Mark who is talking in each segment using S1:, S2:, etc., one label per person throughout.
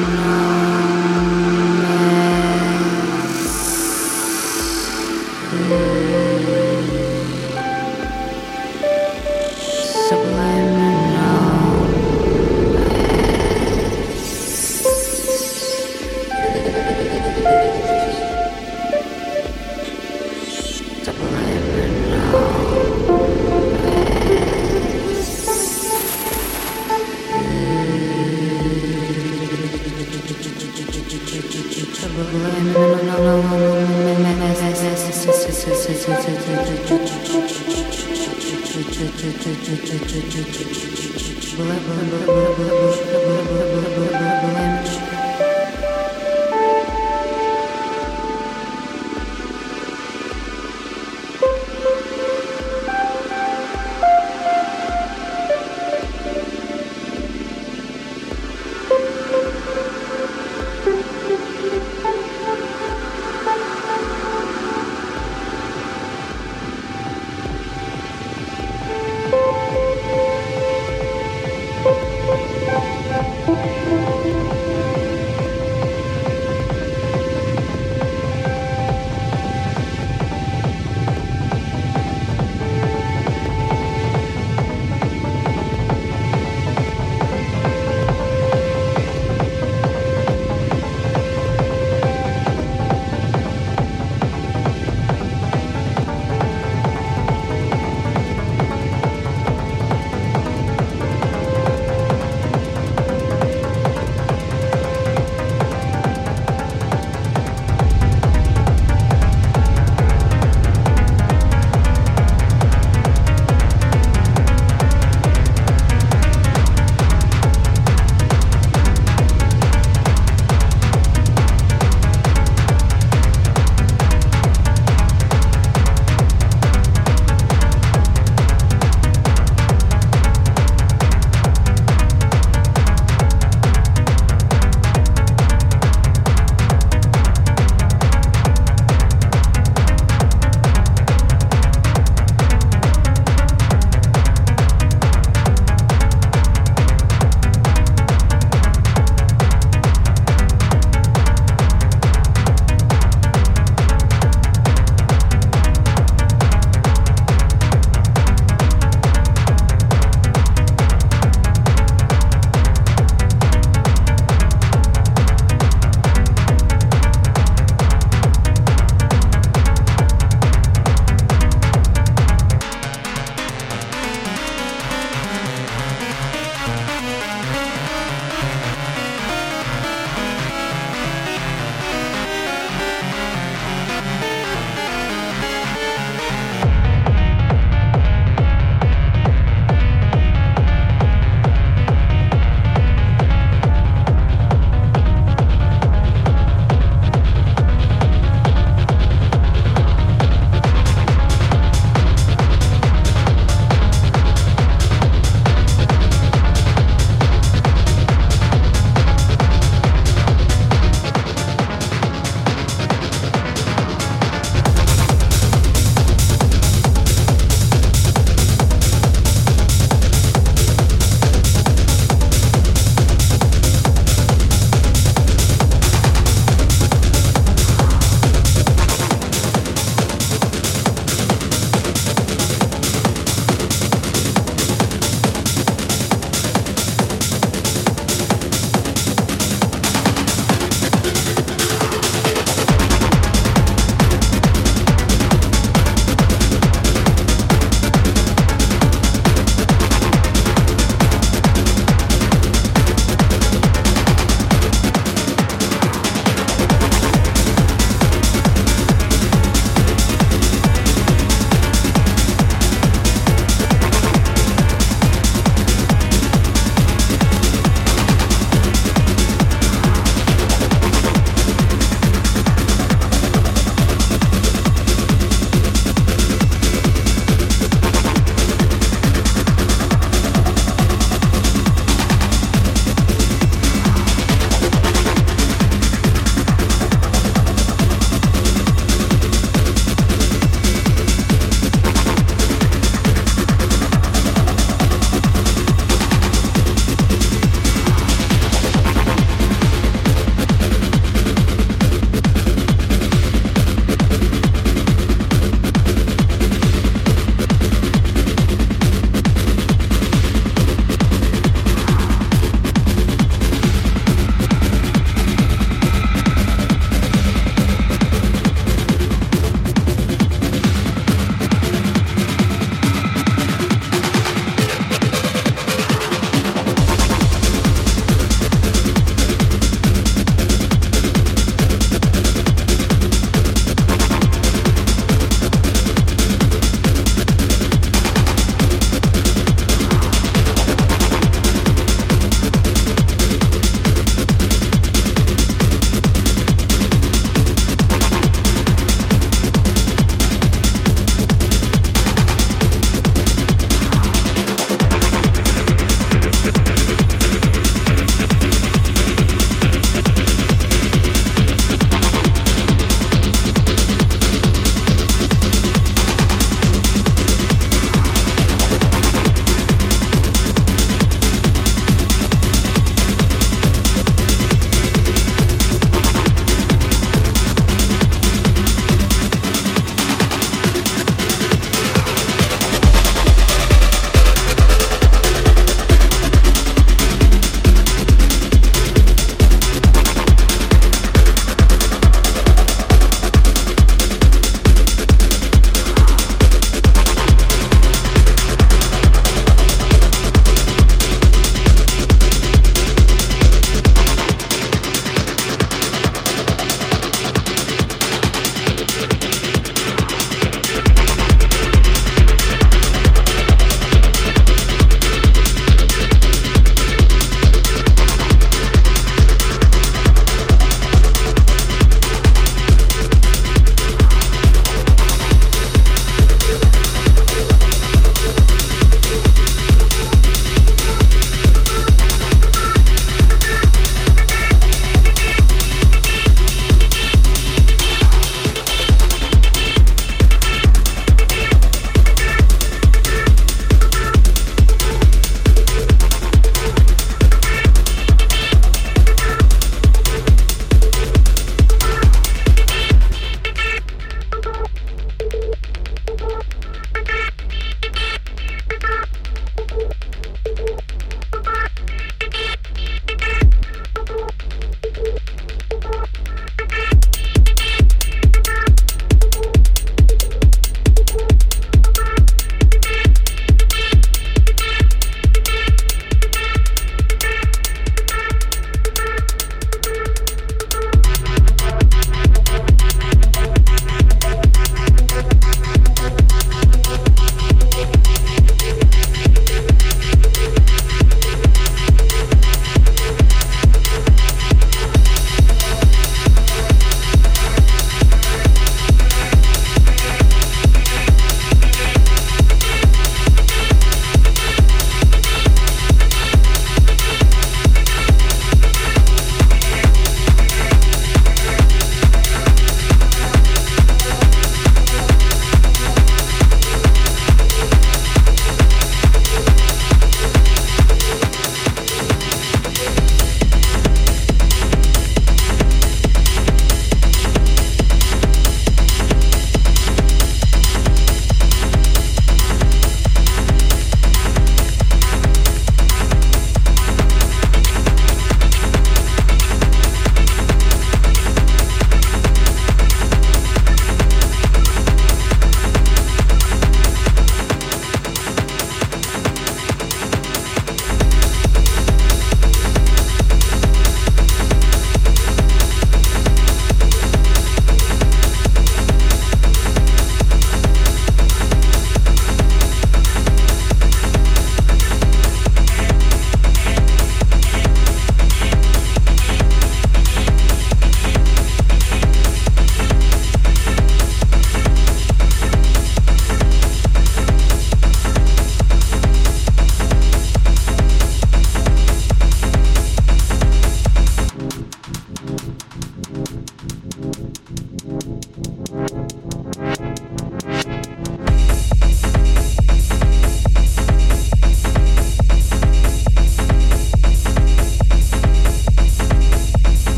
S1: Bye.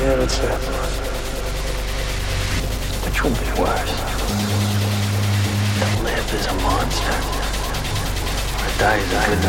S2: Yeah, what's that?
S1: Which would be worse? To live as a monster? To die man?